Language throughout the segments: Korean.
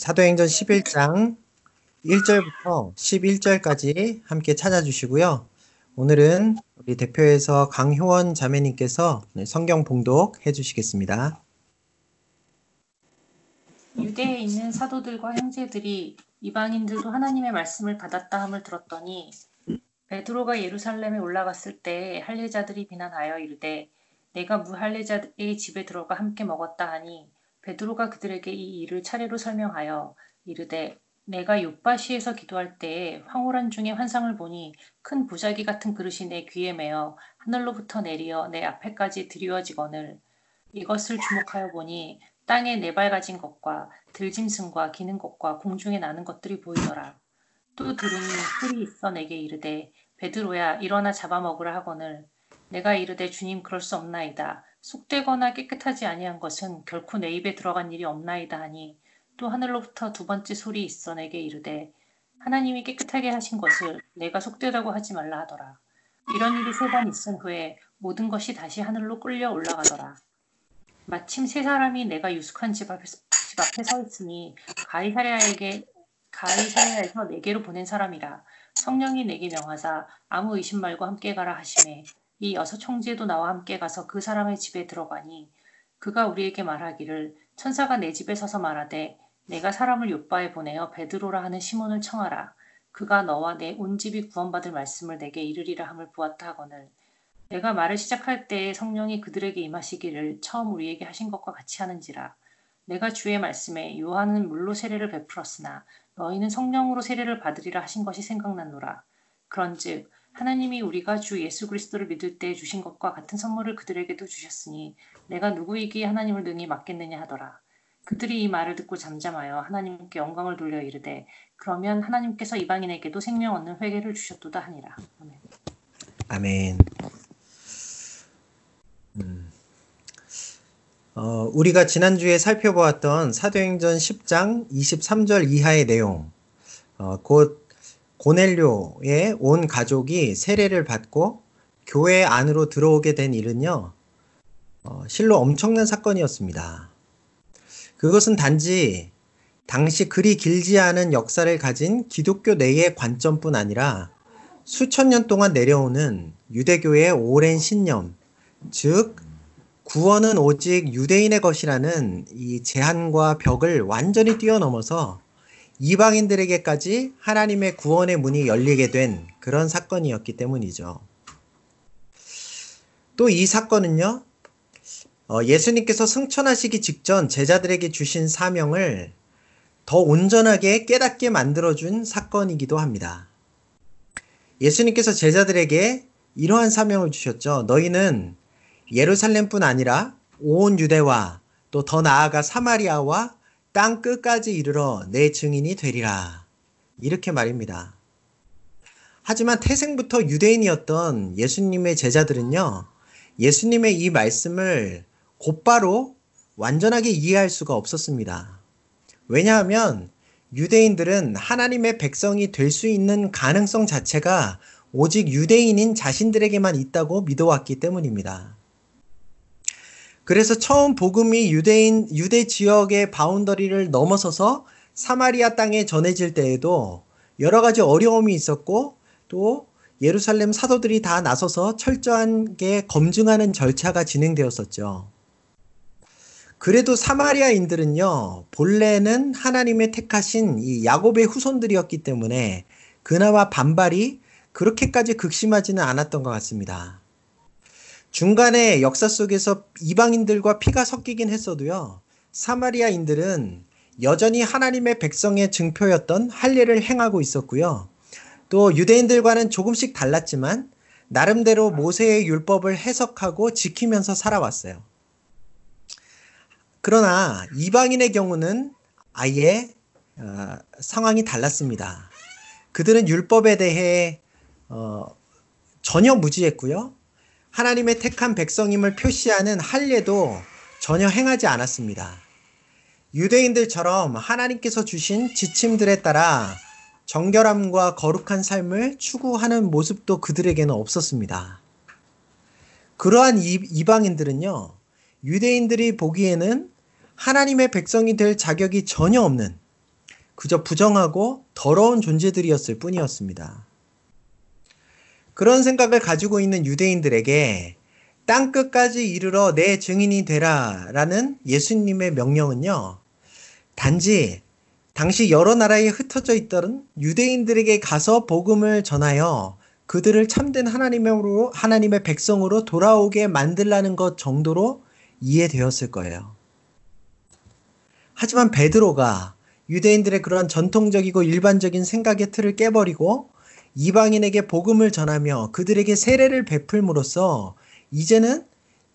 사도행전 11장 1절부터 11절까지 함께 찾아주시고요. 오늘은 우리 대표에서 강효원 자매님께서 성경 봉독 해 주시겠습니다. 유대에 있는 사도들과 형제들이 이방인들도 하나님의 말씀을 받았다 함을 들었더니 베드로가 예루살렘에 올라갔을 때 할례자들이 비난하여 이르되 내가 무할례자의 집에 들어가 함께 먹었다 하니 베드로가 그들에게 이 일을 차례로 설명하여 이르되 내가 요바시에서 기도할 때에 황홀한 중에 환상을 보니 큰 부자기 같은 그릇이 내 귀에 매어 하늘로부터 내리어 내 앞에까지 드리워지거늘 이것을 주목하여 보니 땅에 네 발 가진 것과 들짐승과 기는 것과 공중에 나는 것들이 보이더라. 또 들으니 풀이 있어 내게 이르되 베드로야 일어나 잡아먹으라 하거늘 내가 이르되 주님 그럴 수 없나이다. 속되거나 깨끗하지 아니한 것은 결코 내 입에 들어간 일이 없나이다 하니 또 하늘로부터 두 번째 소리 있어 내게 이르되 하나님이 깨끗하게 하신 것을 내가 속되다고 하지 말라 하더라. 이런 일이 세 번 있은 후에 모든 것이 다시 하늘로 끌려 올라가더라. 마침 세 사람이 내가 유숙한 집 앞에, 집 앞에 서 있으니 가이사랴에게 가이사랴에서 내게로 보낸 사람이라 성령이 내게 명하사 아무 의심 말고 함께 가라 하심에 이 여섯 총재도 나와 함께 가서 그 사람의 집에 들어가니 그가 우리에게 말하기를 천사가 내 집에 서서 말하되 내가 사람을 요바에 보내어 베드로라 하는 시몬을 청하라. 그가 너와 내 온 집이 구원받을 말씀을 내게 이르리라 함을 보았다 하거늘. 내가 말을 시작할 때에 성령이 그들에게 임하시기를 처음 우리에게 하신 것과 같이 하는지라. 내가 주의 말씀에 요한은 물로 세례를 베풀었으나 너희는 성령으로 세례를 받으리라 하신 것이 생각났노라. 그런즉 하나님이 우리가 주 예수 그리스도를 믿을 때 주신 것과 같은 선물을 그들에게도 주셨으니 내가 누구이기에 하나님을 능히 맡겠느냐 하더라. 그들이 이 말을 듣고 잠잠하여 하나님께 영광을 돌려 이르되 그러면 하나님께서 이방인에게도 생명 얻는 회개를 주셨도다 하니라. 아멘. 아멘. 음. 어, 우리가 지난주에 살펴보았던 사도행전 10장 23절 이하의 내용, 어, 곧 고넬료의 온 가족이 세례를 받고 교회 안으로 들어오게 된 일은요, 어, 실로 엄청난 사건이었습니다. 그것은 단지 당시 그리 길지 않은 역사를 가진 기독교 내의 관점뿐 아니라 수천 년 동안 내려오는 유대교의 오랜 신념, 즉, 구원은 오직 유대인의 것이라는 이 제한과 벽을 완전히 뛰어넘어서 이방인들에게까지 하나님의 구원의 문이 열리게 된 그런 사건이었기 때문이죠. 또 이 사건은요, 어, 예수님께서 승천하시기 직전 제자들에게 주신 사명을 더 온전하게 깨닫게 만들어준 사건이기도 합니다. 예수님께서 제자들에게 이러한 사명을 주셨죠. 너희는 예루살렘뿐 아니라 온 유대와 또 더 나아가 사마리아와 땅 끝까지 이르러 내 증인이 되리라. 이렇게 말입니다. 하지만 태생부터 유대인이었던 예수님의 제자들은요, 예수님의 이 말씀을 곧바로 완전하게 이해할 수가 없었습니다. 왜냐하면 유대인들은 하나님의 백성이 될 수 있는 가능성 자체가 오직 유대인인 자신들에게만 있다고 믿어왔기 때문입니다. 그래서 처음 복음이 유대인 유대 지역의 바운더리를 넘어서서 사마리아 땅에 전해질 때에도 여러 가지 어려움이 있었고 또 예루살렘 사도들이 다 나서서 철저하게 검증하는 절차가 진행되었었죠. 그래도 사마리아인들은요, 본래는 하나님의 택하신 이 야곱의 후손들이었기 때문에 그나마 반발이 그렇게까지 극심하지는 않았던 것 같습니다. 중간에 역사 속에서 이방인들과 피가 섞이긴 했어도요. 사마리아인들은 여전히 하나님의 백성의 증표였던 할례를 행하고 있었고요. 또 유대인들과는 조금씩 달랐지만 나름대로 모세의 율법을 해석하고 지키면서 살아왔어요. 그러나 이방인의 경우는 아예 어, 상황이 달랐습니다. 그들은 율법에 대해 어, 전혀 무지했고요. 하나님의 택한 백성임을 표시하는 할례도 전혀 행하지 않았습니다. 유대인들처럼 하나님께서 주신 지침들에 따라 정결함과 거룩한 삶을 추구하는 모습도 그들에게는 없었습니다. 그러한 이방인들은요, 유대인들이 보기에는 하나님의 백성이 될 자격이 전혀 없는 그저 부정하고 더러운 존재들이었을 뿐이었습니다. 그런 생각을 가지고 있는 유대인들에게 땅 끝까지 이르러 내 증인이 되라 라는 예수님의 명령은요, 단지 당시 여러 나라에 흩어져 있던 유대인들에게 가서 복음을 전하여 그들을 참된 하나님으로, 하나님의 백성으로 돌아오게 만들라는 것 정도로 이해되었을 거예요. 하지만 베드로가 유대인들의 그런 전통적이고 일반적인 생각의 틀을 깨버리고 이방인에게 복음을 전하며 그들에게 세례를 베풀므로써 이제는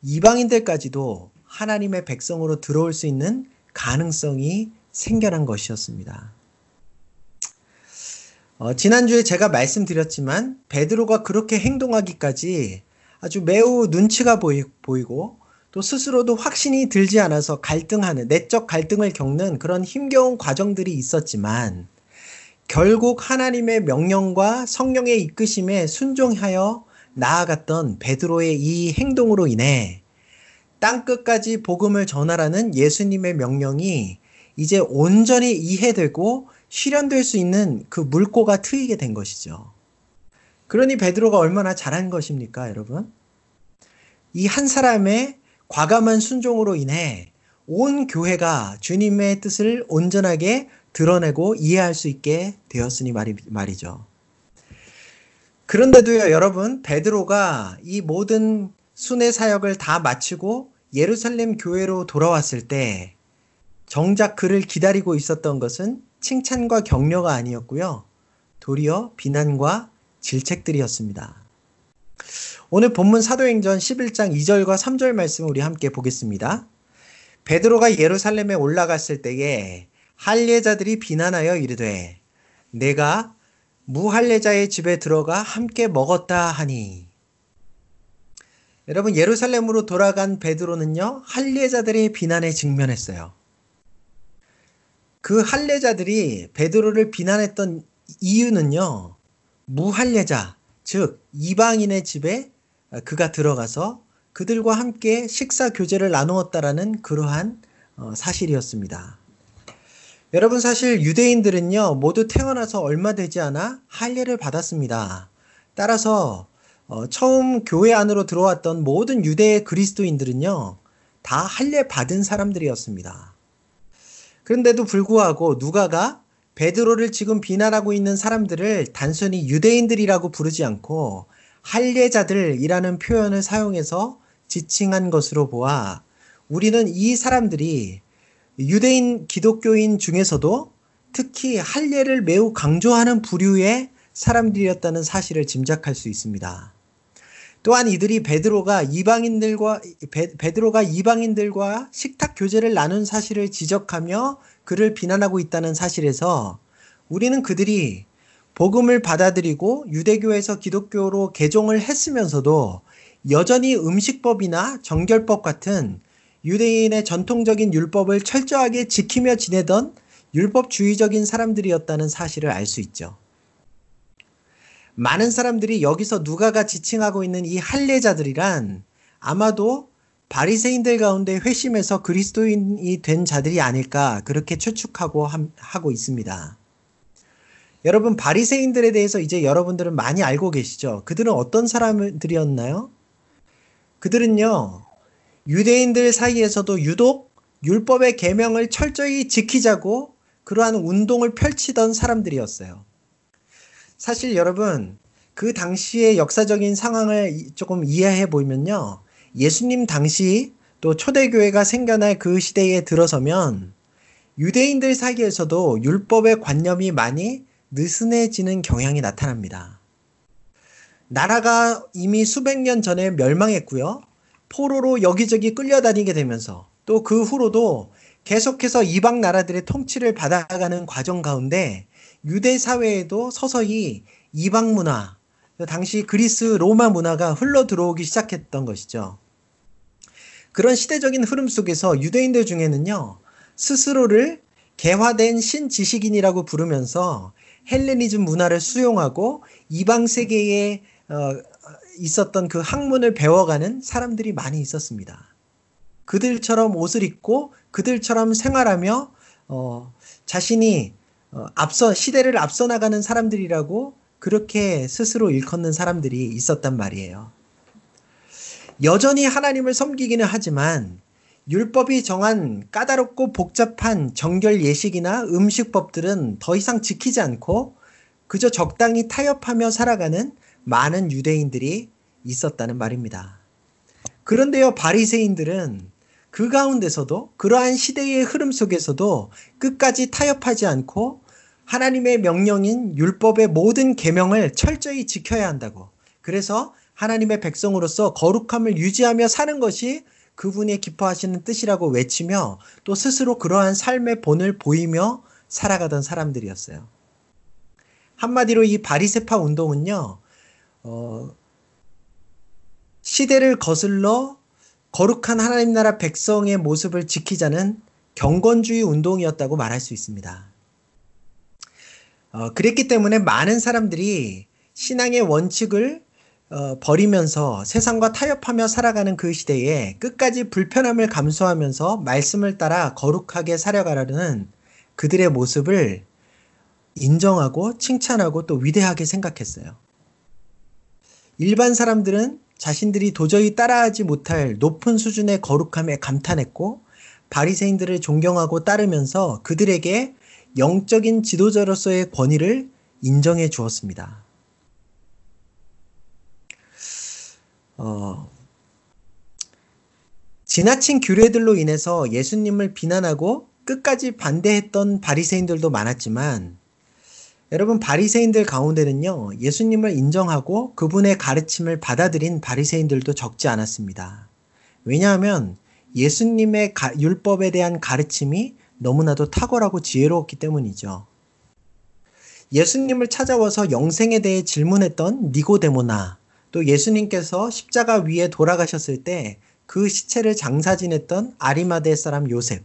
이방인들까지도 하나님의 백성으로 들어올 수 있는 가능성이 생겨난 것이었습니다. 어, 지난주에 제가 말씀드렸지만 베드로가 그렇게 행동하기까지 아주 매우 눈치가 보이, 보이고 또 스스로도 확신이 들지 않아서 갈등하는 내적 갈등을 겪는 그런 힘겨운 과정들이 있었지만 결국 하나님의 명령과 성령의 이끄심에 순종하여 나아갔던 베드로의 이 행동으로 인해 땅 끝까지 복음을 전하라는 예수님의 명령이 이제 온전히 이해되고 실현될 수 있는 그 물꼬가 트이게 된 것이죠. 그러니 베드로가 얼마나 잘한 것입니까, 여러분? 이 한 사람의 과감한 순종으로 인해 온 교회가 주님의 뜻을 온전하게 드러내고 이해할 수 있게 되었으니 말이, 말이죠. 그런데도요, 여러분, 베드로가 이 모든 순회 사역을 다 마치고 예루살렘 교회로 돌아왔을 때 정작 그를 기다리고 있었던 것은 칭찬과 격려가 아니었고요. 도리어 비난과 질책들이었습니다. 오늘 본문 사도행전 11장 2절과 3절 말씀을 우리 함께 보겠습니다. 베드로가 예루살렘에 올라갔을 때에 할례자들이 비난하여 이르되 내가 무할례자의 집에 들어가 함께 먹었다 하니 여러분 예루살렘으로 돌아간 베드로는요 할례자들의 비난에 직면했어요. 그 할례자들이 베드로를 비난했던 이유는요 무할례자 즉 이방인의 집에 그가 들어가서 그들과 함께 식사 교제를 나누었다라는 그러한 어, 사실이었습니다. 여러분 사실 유대인들은요 모두 태어나서 얼마 되지 않아 할례를 받았습니다. 따라서 어, 처음 교회 안으로 들어왔던 모든 유대 그리스도인들은요 다 할례 받은 사람들이었습니다. 그런데도 불구하고 누가가 베드로를 지금 비난하고 있는 사람들을 단순히 유대인들이라고 부르지 않고 할례자들이라는 표현을 사용해서 지칭한 것으로 보아 우리는 이 사람들이 유대인 기독교인 중에서도 특히 할례를 매우 강조하는 부류의 사람들이었다는 사실을 짐작할 수 있습니다. 또한 이들이 베드로가 이방인들과 베, 드로가 이방인들과 식탁 교제를 나눈 사실을 지적하며 그를 비난하고 있다는 사실에서 우리는 그들이 복음을 받아들이고 유대교에서 기독교로 개종을 했으면서도 여전히 음식법이나 정결법 같은 유대인의 전통적인 율법을 철저하게 지키며 지내던 율법주의적인 사람들이었다는 사실을 알 수 있죠. 많은 사람들이 여기서 누가가 지칭하고 있는 이 할례자들이란 아마도 바리새인들 가운데 회심해서 그리스도인이 된 자들이 아닐까 그렇게 추측하고 하고 있습니다. 여러분 바리새인들에 대해서 이제 여러분들은 많이 알고 계시죠? 그들은 어떤 사람들이었나요? 그들은요. 유대인들 사이에서도 유독 율법의 계명을 철저히 지키자고 그러한 운동을 펼치던 사람들이었어요. 사실 여러분 그 당시의 역사적인 상황을 조금 이해해 보면요. 예수님 당시 또 초대교회가 생겨날 그 시대에 들어서면 유대인들 사이에서도 율법의 관념이 많이 느슨해지는 경향이 나타납니다. 나라가 이미 수백 년 전에 멸망했고요. 포로로 여기저기 끌려다니게 되면서 또 그 후로도 계속해서 이방 나라들의 통치를 받아가는 과정 가운데 유대 사회에도 서서히 이방 문화, 당시 그리스 로마 문화가 흘러 들어오기 시작했던 것이죠. 그런 시대적인 흐름 속에서 유대인들 중에는요, 스스로를 개화된 신지식인이라고 부르면서 헬레니즘 문화를 수용하고 이방 세계에 어, 있었던 그 학문을 배워가는 사람들이 많이 있었습니다. 그들처럼 옷을 입고 그들처럼 생활하며 어, 자신이 어, 앞서 시대를 앞서 나가는 사람들이라고 그렇게 스스로 일컫는 사람들이 있었단 말이에요. 여전히 하나님을 섬기기는 하지만 율법이 정한 까다롭고 복잡한 정결 예식이나 음식법들은 더 이상 지키지 않고 그저 적당히 타협하며 살아가는 많은 유대인들이 있었다는 말입니다. 그런데요, 바리새인들은 그 가운데서도 그러한 시대의 흐름 속에서도 끝까지 타협하지 않고 하나님의 명령인 율법의 모든 계명을 철저히 지켜야 한다고. 그래서 하나님의 백성으로서 거룩함을 유지하며 사는 것이 그분의 기뻐하시는 뜻이라고 외치며 또 스스로 그러한 삶의 본을 보이며 살아가던 사람들이었어요. 한마디로 이 바리세파 운동은요, 어, 시대를 거슬러 거룩한 하나님 나라 백성의 모습을 지키자는 경건주의 운동이었다고 말할 수 있습니다. 어, 그랬기 때문에 많은 사람들이 신앙의 원칙을 어, 버리면서 세상과 타협하며 살아가는 그 시대에 끝까지 불편함을 감수하면서 말씀을 따라 거룩하게 살아가려는 그들의 모습을 인정하고 칭찬하고 또 위대하게 생각했어요. 일반 사람들은 자신들이 도저히 따라하지 못할 높은 수준의 거룩함에 감탄했고 바리새인들을 존경하고 따르면서 그들에게 영적인 지도자로서의 권위를 인정해 주었습니다. 어, 지나친 규례들로 인해서 예수님을 비난하고 끝까지 반대했던 바리새인들도 많았지만 여러분 바리새인들 가운데는요 예수님을 인정하고 그분의 가르침을 받아들인 바리새인들도 적지 않았습니다. 왜냐하면 예수님의 가, 율법에 대한 가르침이 너무나도 탁월하고 지혜로웠기 때문이죠. 예수님을 찾아와서 영생에 대해 질문했던 니고데모나 또 예수님께서 십자가 위에 돌아가셨을 때 그 시체를 장사 지냈던 아리마대 사람 요셉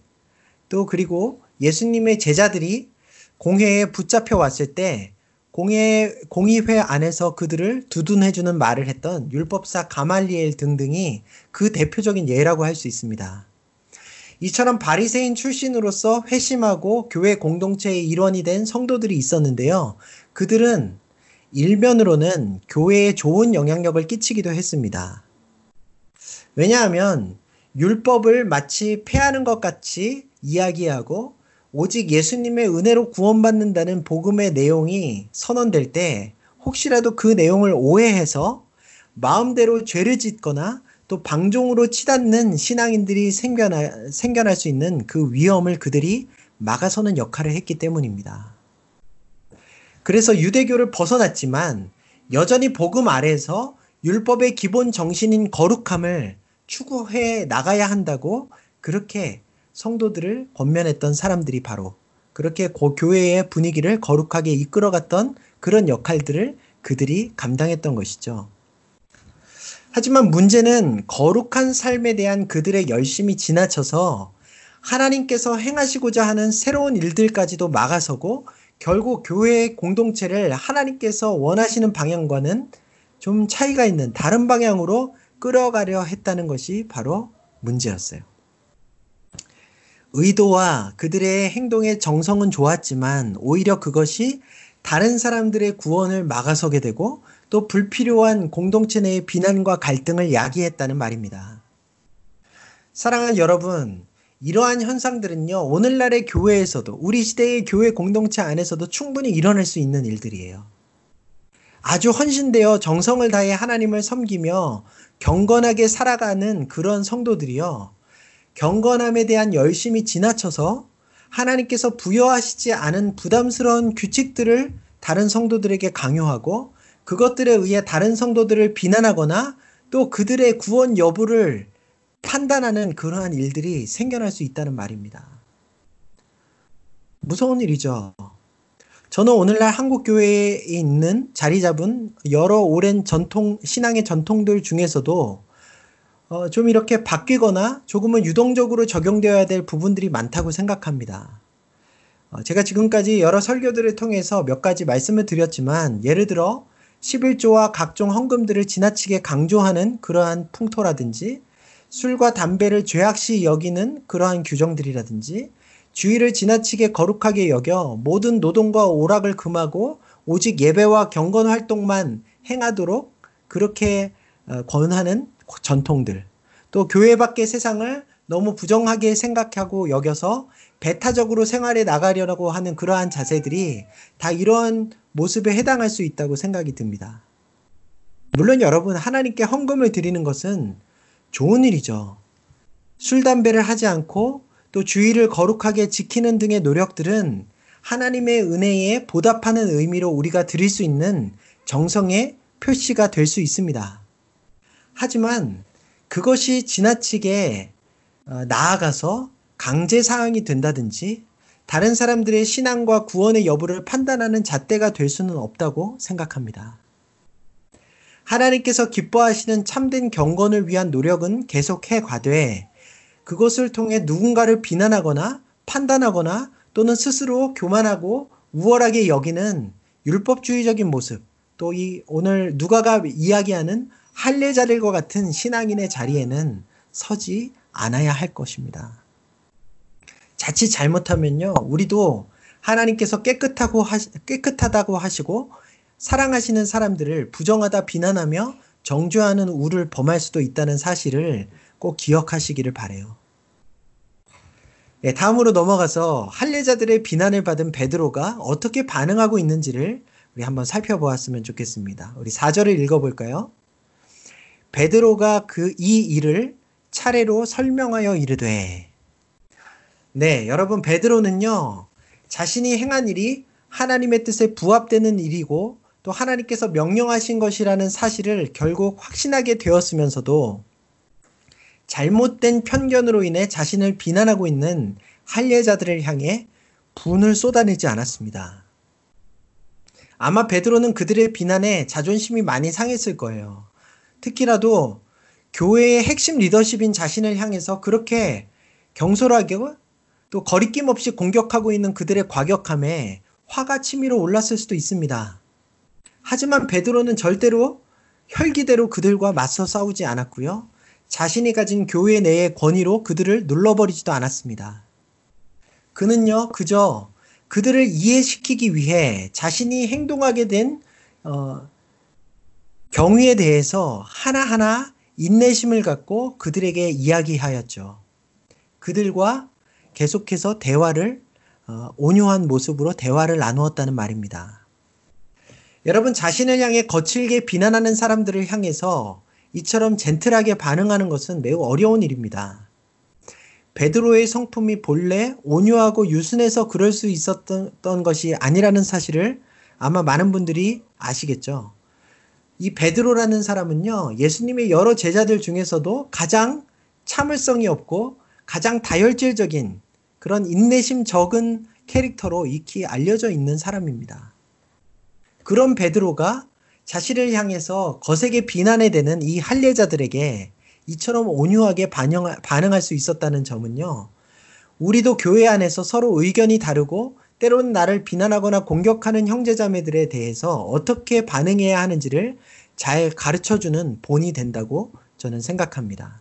또 그리고 예수님의 제자들이 공회에 붙잡혀 왔을 때 공회, 공의회 안에서 그들을 두둔해주는 말을 했던 율법사 가말리엘 등등이 그 대표적인 예라고 할 수 있습니다. 이처럼 바리새인 출신으로서 회심하고 교회 공동체의 일원이 된 성도들이 있었는데요. 그들은 일면으로는 교회에 좋은 영향력을 끼치기도 했습니다. 왜냐하면 율법을 마치 폐하는 것 같이 이야기하고 오직 예수님의 은혜로 구원받는다는 복음의 내용이 선언될 때 혹시라도 그 내용을 오해해서 마음대로 죄를 짓거나 또 방종으로 치닫는 신앙인들이 생겨날, 생겨날 수 있는 그 위험을 그들이 막아서는 역할을 했기 때문입니다. 그래서 유대교를 벗어났지만 여전히 복음 아래에서 율법의 기본 정신인 거룩함을 추구해 나가야 한다고 그렇게 성도들을 권면했던 사람들이 바로 그렇게 고 교회의 분위기를 거룩하게 이끌어갔던 그런 역할들을 그들이 감당했던 것이죠. 하지만 문제는 거룩한 삶에 대한 그들의 열심이 지나쳐서 하나님께서 행하시고자 하는 새로운 일들까지도 막아서고 결국 교회의 공동체를 하나님께서 원하시는 방향과는 좀 차이가 있는 다른 방향으로 끌어가려 했다는 것이 바로 문제였어요. 의도와 그들의 행동의 정성은 좋았지만 오히려 그것이 다른 사람들의 구원을 막아서게 되고 또 불필요한 공동체 내의 비난과 갈등을 야기했다는 말입니다. 사랑하는 여러분, 이러한 현상들은요, 오늘날의 교회에서도, 우리 시대의 교회 공동체 안에서도 충분히 일어날 수 있는 일들이에요. 아주 헌신되어 정성을 다해 하나님을 섬기며 경건하게 살아가는 그런 성도들이요, 경건함에 대한 열심이 지나쳐서 하나님께서 부여하시지 않은 부담스러운 규칙들을 다른 성도들에게 강요하고 그것들에 의해 다른 성도들을 비난하거나 또 그들의 구원 여부를 판단하는 그러한 일들이 생겨날 수 있다는 말입니다. 무서운 일이죠. 저는 오늘날 한국교회에 있는 자리 잡은 여러 오랜 전통, 신앙의 전통들 중에서도 어, 좀 이렇게 바뀌거나 조금은 유동적으로 적용되어야 될 부분들이 많다고 생각합니다. 어, 제가 지금까지 여러 설교들을 통해서 몇 가지 말씀을 드렸지만 예를 들어 11조와 각종 헌금들을 지나치게 강조하는 그러한 풍토라든지 술과 담배를 죄악시 여기는 그러한 규정들이라든지 주의를 지나치게 거룩하게 여겨 모든 노동과 오락을 금하고 오직 예배와 경건 활동만 행하도록 그렇게 어, 권하는 전통들. 또 교회 밖의 세상을 너무 부정하게 생각하고 여겨서 배타적으로 생활에 나가려고 하는 그러한 자세들이 다 이런 모습에 해당할 수 있다고 생각이 듭니다. 물론 여러분, 하나님께 헌금을 드리는 것은 좋은 일이죠. 술, 담배를 하지 않고 또 주의를 거룩하게 지키는 등의 노력들은 하나님의 은혜에 보답하는 의미로 우리가 드릴 수 있는 정성의 표시가 될 수 있습니다. 하지만 그것이 지나치게 어, 나아가서 강제 사항이 된다든지 다른 사람들의 신앙과 구원의 여부를 판단하는 잣대가 될 수는 없다고 생각합니다. 하나님께서 기뻐하시는 참된 경건을 위한 노력은 계속해 가되 그것을 통해 누군가를 비난하거나 판단하거나 또는 스스로 교만하고 우월하게 여기는 율법주의적인 모습, 또 이 오늘 누가가 이야기하는 할례 자들과 같은 신앙인의 자리에는 서지 않아야 할 것입니다. 자칫 잘못하면요, 우리도 하나님께서 깨끗하고 하시, 깨끗하다고 하시고 사랑하시는 사람들을 부정하다 비난하며 정죄하는 우를 범할 수도 있다는 사실을 꼭 기억하시기를 바래요. 네, 다음으로 넘어가서 할례자들의 비난을 받은 베드로가 어떻게 반응하고 있는지를 우리 한번 살펴보았으면 좋겠습니다. 우리 4절을 읽어볼까요? 베드로가 그 이 일을 차례로 설명하여 이르되 네, 여러분 베드로는요. 자신이 행한 일이 하나님의 뜻에 부합되는 일이고 또 하나님께서 명령하신 것이라는 사실을 결국 확신하게 되었으면서도 잘못된 편견으로 인해 자신을 비난하고 있는 할례자들을 향해 분을 쏟아내지 않았습니다. 아마 베드로는 그들의 비난에 자존심이 많이 상했을 거예요. 특히라도 교회의 핵심 리더십인 자신을 향해서 그렇게 경솔하게 또 거리낌 없이 공격하고 있는 그들의 과격함에 화가 치밀어 올랐을 수도 있습니다. 하지만 베드로는 절대로 혈기대로 그들과 맞서 싸우지 않았고요. 자신이 가진 교회 내의 권위로 그들을 눌러버리지도 않았습니다. 그는요, 그저 그들을 이해시키기 위해 자신이 행동하게 된 어, 경위에 대해서 하나하나 인내심을 갖고 그들에게 이야기하였죠. 그들과 계속해서 대화를 어, 온유한 모습으로 대화를 나누었다는 말입니다. 여러분 자신을 향해 거칠게 비난하는 사람들을 향해서 이처럼 젠틀하게 반응하는 것은 매우 어려운 일입니다. 베드로의 성품이 본래 온유하고 유순해서 그럴 수 있었던 것이 아니라는 사실을 아마 많은 분들이 아시겠죠. 이 베드로라는 사람은요, 예수님의 여러 제자들 중에서도 가장 참을성이 없고 가장 다혈질적인 그런 인내심 적은 캐릭터로 익히 알려져 있는 사람입니다. 그런 베드로가 자신을 향해서 거세게 비난에 대는 이 할례자들에게 이처럼 온유하게 반영, 반응할 수 있었다는 점은요. 우리도 교회 안에서 서로 의견이 다르고 때로는 나를 비난하거나 공격하는 형제자매들에 대해서 어떻게 반응해야 하는지를 잘 가르쳐주는 본이 된다고 저는 생각합니다.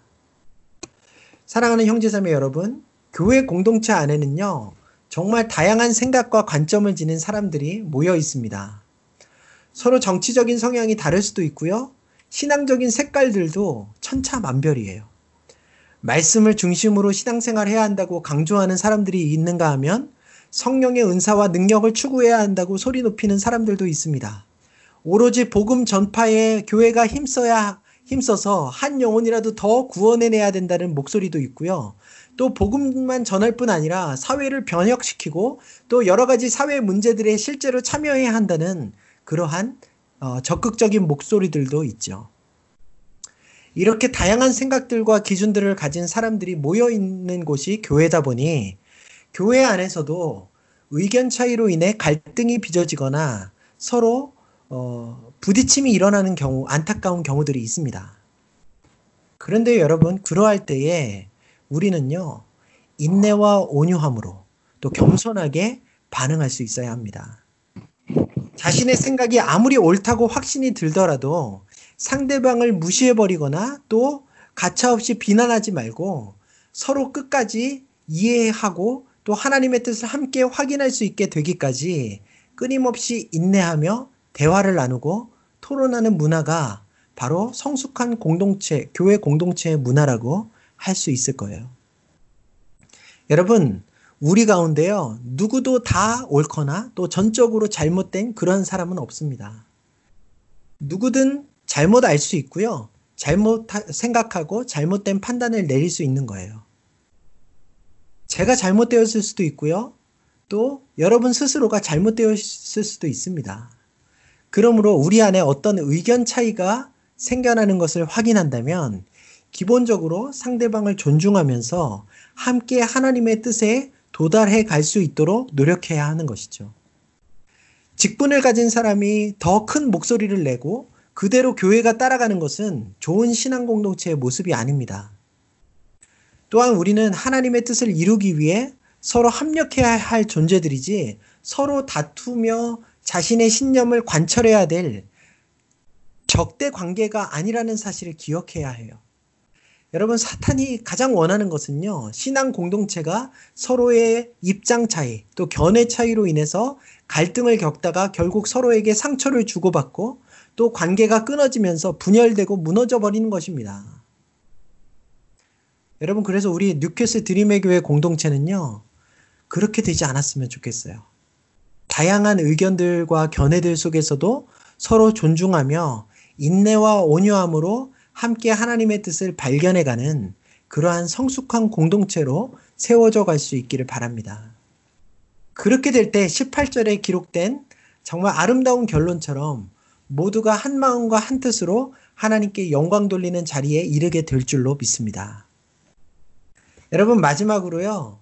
사랑하는 형제자매 여러분, 교회 공동체 안에는요, 정말 다양한 생각과 관점을 지닌 사람들이 모여 있습니다. 서로 정치적인 성향이 다를 수도 있고요. 신앙적인 색깔들도 천차만별이에요. 말씀을 중심으로 신앙생활 해야 한다고 강조하는 사람들이 있는가 하면 성령의 은사와 능력을 추구해야 한다고 소리 높이는 사람들도 있습니다. 오로지 복음 전파에 교회가 힘써야 힘써서 한 영혼이라도 더 구원해내야 된다는 목소리도 있고요. 또 복음만 전할 뿐 아니라 사회를 변혁시키고 또 여러 가지 사회 문제들에 실제로 참여해야 한다는 그러한 어, 적극적인 목소리들도 있죠. 이렇게 다양한 생각들과 기준들을 가진 사람들이 모여 있는 곳이 교회다 보니 교회 안에서도 의견 차이로 인해 갈등이 빚어지거나 서로 어, 부딪힘이 일어나는 경우 안타까운 경우들이 있습니다. 그런데 여러분 그러할 때에 우리는요 인내와 온유함으로 또 겸손하게 반응할 수 있어야 합니다. 자신의 생각이 아무리 옳다고 확신이 들더라도 상대방을 무시해버리거나 또 가차없이 비난하지 말고 서로 끝까지 이해하고 또 하나님의 뜻을 함께 확인할 수 있게 되기까지 끊임없이 인내하며 대화를 나누고 토론하는 문화가 바로 성숙한 공동체, 교회 공동체의 문화라고 할 수 있을 거예요. 여러분, 우리 가운데요, 누구도 다 옳거나 또 전적으로 잘못된 그런 사람은 없습니다. 누구든 잘못 알 수 있고요. 잘못 생각하고 잘못된 판단을 내릴 수 있는 거예요. 제가 잘못되었을 수도 있고요. 또 여러분 스스로가 잘못되었을 수도 있습니다. 그러므로 우리 안에 어떤 의견 차이가 생겨나는 것을 확인한다면 기본적으로 상대방을 존중하면서 함께 하나님의 뜻에 도달해 갈 수 있도록 노력해야 하는 것이죠. 직분을 가진 사람이 더 큰 목소리를 내고 그대로 교회가 따라가는 것은 좋은 신앙 공동체의 모습이 아닙니다. 또한 우리는 하나님의 뜻을 이루기 위해 서로 합력해야 할 존재들이지 서로 다투며 자신의 신념을 관철해야 될 적대 관계가 아니라는 사실을 기억해야 해요. 여러분, 사탄이 가장 원하는 것은요, 신앙 공동체가 서로의 입장 차이, 또 견해 차이로 인해서 갈등을 겪다가 결국 서로에게 상처를 주고받고 또 관계가 끊어지면서 분열되고 무너져 버리는 것입니다. 여러분, 그래서 우리 뉴캐슬 드림의 교회 공동체는요, 그렇게 되지 않았으면 좋겠어요. 다양한 의견들과 견해들 속에서도 서로 존중하며 인내와 온유함으로 함께 하나님의 뜻을 발견해가는 그러한 성숙한 공동체로 세워져 갈 수 있기를 바랍니다. 그렇게 될 때 18절에 기록된 정말 아름다운 결론처럼 모두가 한 마음과 한 뜻으로 하나님께 영광 돌리는 자리에 이르게 될 줄로 믿습니다. 여러분 마지막으로요.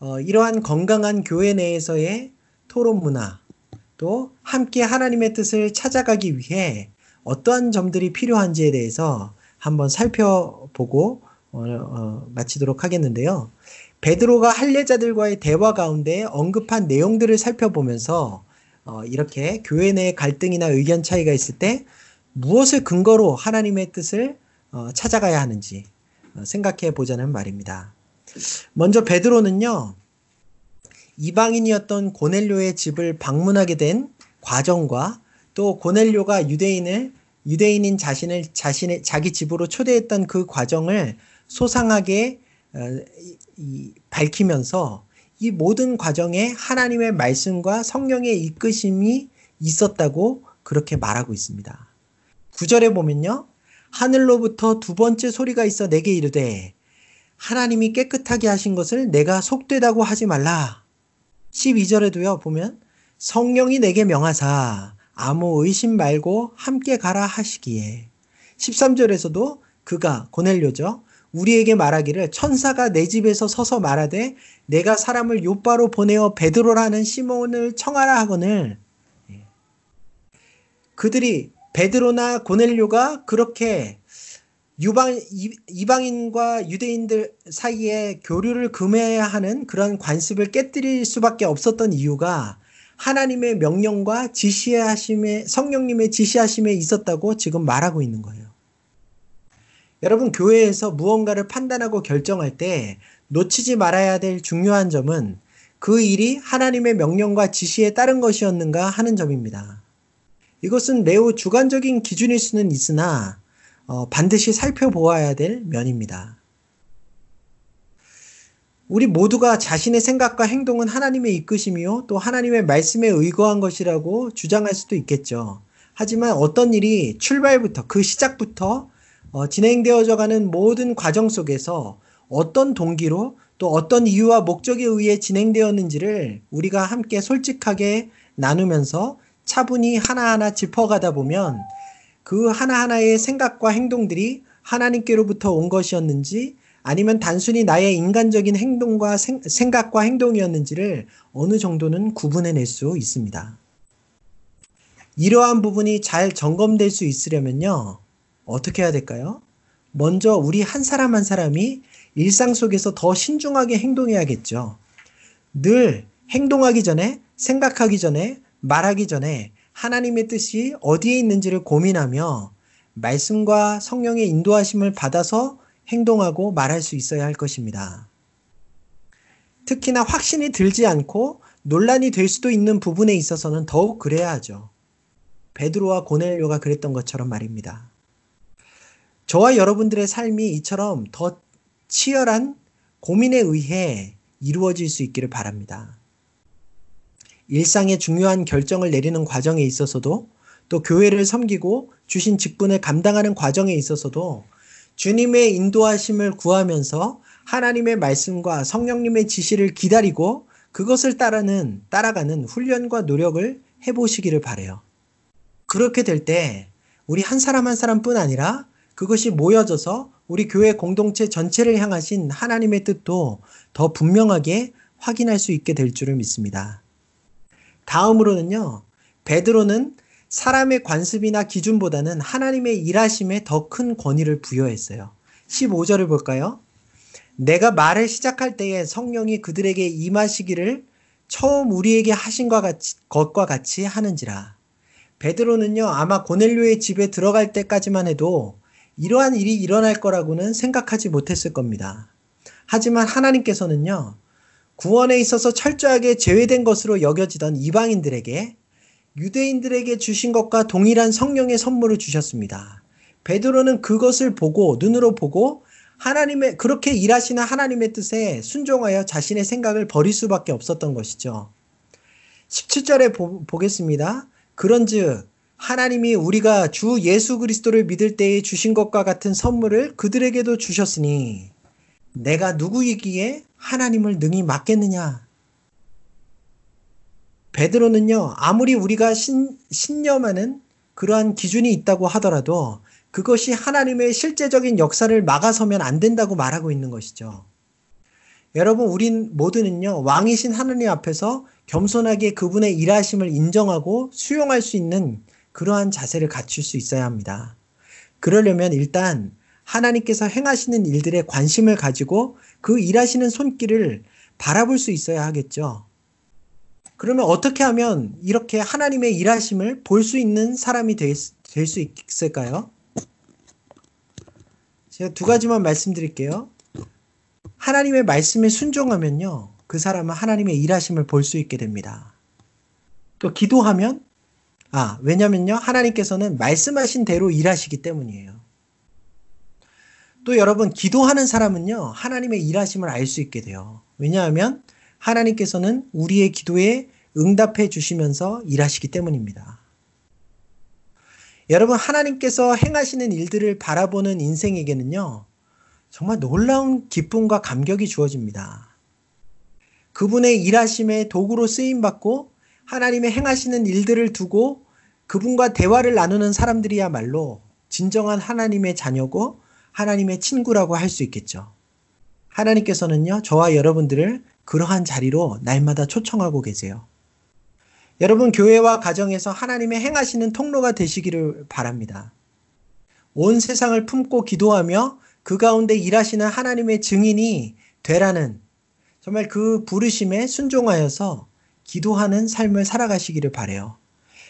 어, 이러한 건강한 교회 내에서의 토론 문화 또 함께 하나님의 뜻을 찾아가기 위해 어떠한 점들이 필요한지에 대해서 한번 살펴보고 어, 어, 마치도록 하겠는데요. 베드로가 할례자들과의 대화 가운데 언급한 내용들을 살펴보면서 어, 이렇게 교회 내 갈등이나 의견 차이가 있을 때 무엇을 근거로 하나님의 뜻을 어, 찾아가야 하는지 어, 생각해 보자는 말입니다. 먼저 베드로는요. 이방인이었던 고넬료의 집을 방문하게 된 과정과 또 고넬료가 유대인을 유대인인 자신을 자신의 자기 집으로 초대했던 그 과정을 소상하게 어, 이, 밝히면서 이 모든 과정에 하나님의 말씀과 성령의 이끄심이 있었다고 그렇게 말하고 있습니다. 구절에 보면요. 하늘로부터 두 번째 소리가 있어 내게 이르되 하나님이 깨끗하게 하신 것을 내가 속되다고 하지 말라. 12절에도요. 보면 성령이 내게 명하사 아무 의심 말고 함께 가라 하시기에 13절에서도 그가 고넬료죠. 우리에게 말하기를 천사가 내 집에서 서서 말하되 내가 사람을 요바로 보내어 베드로라는 시몬을 청하라 하거늘 예. 그들이 베드로나 고넬료가 그렇게 유방, 이방인과 유대인들 사이에 교류를 금해야 하는 그런 관습을 깨뜨릴 수밖에 없었던 이유가 하나님의 명령과 지시하심에 성령님의 지시하심에 있었다고 지금 말하고 있는 거예요. 여러분 교회에서 무언가를 판단하고 결정할 때 놓치지 말아야 될 중요한 점은 그 일이 하나님의 명령과 지시에 따른 것이었는가 하는 점입니다. 이것은 매우 주관적인 기준일 수는 있으나 어, 반드시 살펴보아야 될 면입니다. 우리 모두가 자신의 생각과 행동은 하나님의 이끄심이요 또 하나님의 말씀에 의거한 것이라고 주장할 수도 있겠죠. 하지만 어떤 일이 출발부터 그 시작부터 어, 진행되어져 가는 모든 과정 속에서 어떤 동기로 또 어떤 이유와 목적에 의해 진행되었는지를 우리가 함께 솔직하게 나누면서 차분히 하나하나 짚어가다 보면 그 하나하나의 생각과 행동들이 하나님께로부터 온 것이었는지 아니면 단순히 나의 인간적인 행동과 생, 각과 행동이었는지를 어느 정도는 구분해낼 수 있습니다. 이러한 부분이 잘 점검될 수 있으려면요. 어떻게 해야 될까요? 먼저 우리 한 사람 한 사람이 일상 속에서 더 신중하게 행동해야겠죠. 늘 행동하기 전에, 생각하기 전에, 말하기 전에 하나님의 뜻이 어디에 있는지를 고민하며 말씀과 성령의 인도하심을 받아서 행동하고 말할 수 있어야 할 것입니다. 특히나 확신이 들지 않고 논란이 될 수도 있는 부분에 있어서는 더욱 그래야 하죠. 베드로와 고넬료가 그랬던 것처럼 말입니다. 저와 여러분들의 삶이 이처럼 더 치열한 고민에 의해 이루어질 수 있기를 바랍니다. 일상의 중요한 결정을 내리는 과정에 있어서도 또 교회를 섬기고 주신 직분을 감당하는 과정에 있어서도 주님의 인도하심을 구하면서 하나님의 말씀과 성령님의 지시를 기다리고 그것을 따르는 따라가는 훈련과 노력을 해보시기를 바래요. 그렇게 될 때 우리 한 사람 한 사람뿐 아니라 그것이 모여져서 우리 교회 공동체 전체를 향하신 하나님의 뜻도 더 분명하게 확인할 수 있게 될 줄을 믿습니다. 다음으로는요, 베드로는 사람의 관습이나 기준보다는 하나님의 일하심에 더 큰 권위를 부여했어요. 15절을 볼까요? 내가 말을 시작할 때에 성령이 그들에게 임하시기를 처음 우리에게 하신 것과 같이 하는지라. 베드로는요, 아마 고넬료의 집에 들어갈 때까지만 해도 이러한 일이 일어날 거라고는 생각하지 못했을 겁니다. 하지만 하나님께서는요, 구원에 있어서 철저하게 제외된 것으로 여겨지던 이방인들에게 유대인들에게 주신 것과 동일한 성령의 선물을 주셨습니다. 베드로는 그것을 보고 눈으로 보고 하나님의 그렇게 일하시는 하나님의 뜻에 순종하여 자신의 생각을 버릴 수밖에 없었던 것이죠. 17절에 보, 보겠습니다. 그런즉 하나님이 우리가 주 예수 그리스도를 믿을 때에 주신 것과 같은 선물을 그들에게도 주셨으니 내가 누구이기에 하나님을 능히 맡겠느냐? 베드로는요, 아무리 우리가 신, 신념하는 그러한 기준이 있다고 하더라도 그것이 하나님의 실제적인 역사를 막아서면 안 된다고 말하고 있는 것이죠. 여러분, 우린 모두는요, 왕이신 하나님 앞에서 겸손하게 그분의 일하심을 인정하고 수용할 수 있는 그러한 자세를 갖출 수 있어야 합니다. 그러려면 일단 하나님께서 행하시는 일들에 관심을 가지고 그 일하시는 손길을 바라볼 수 있어야 하겠죠. 그러면 어떻게 하면 이렇게 하나님의 일하심을 볼 수 있는 사람이 될 수 있을까요? 제가 두 가지만 말씀드릴게요. 하나님의 말씀에 순종하면요. 그 사람은 하나님의 일하심을 볼 수 있게 됩니다. 또 기도하면 아, 왜냐면요. 하나님께서는 말씀하신 대로 일하시기 때문이에요. 또 여러분, 기도하는 사람은요. 하나님의 일하심을 알 수 있게 돼요. 왜냐하면 하나님께서는 우리의 기도에 응답해 주시면서 일하시기 때문입니다. 여러분, 하나님께서 행하시는 일들을 바라보는 인생에게는요, 정말 놀라운 기쁨과 감격이 주어집니다. 그분의 일하심의 도구로 쓰임 받고 하나님의 행하시는 일들을 두고 그분과 대화를 나누는 사람들이야말로 진정한 하나님의 자녀고 하나님의 친구라고 할 수 있겠죠. 하나님께서는요, 저와 여러분들을 그러한 자리로 날마다 초청하고 계세요. 여러분, 교회와 가정에서 하나님의 행하시는 통로가 되시기를 바랍니다. 온 세상을 품고 기도하며 그 가운데 일하시는 하나님의 증인이 되라는 정말 그 부르심에 순종하여서 기도하는 삶을 살아가시기를 바래요.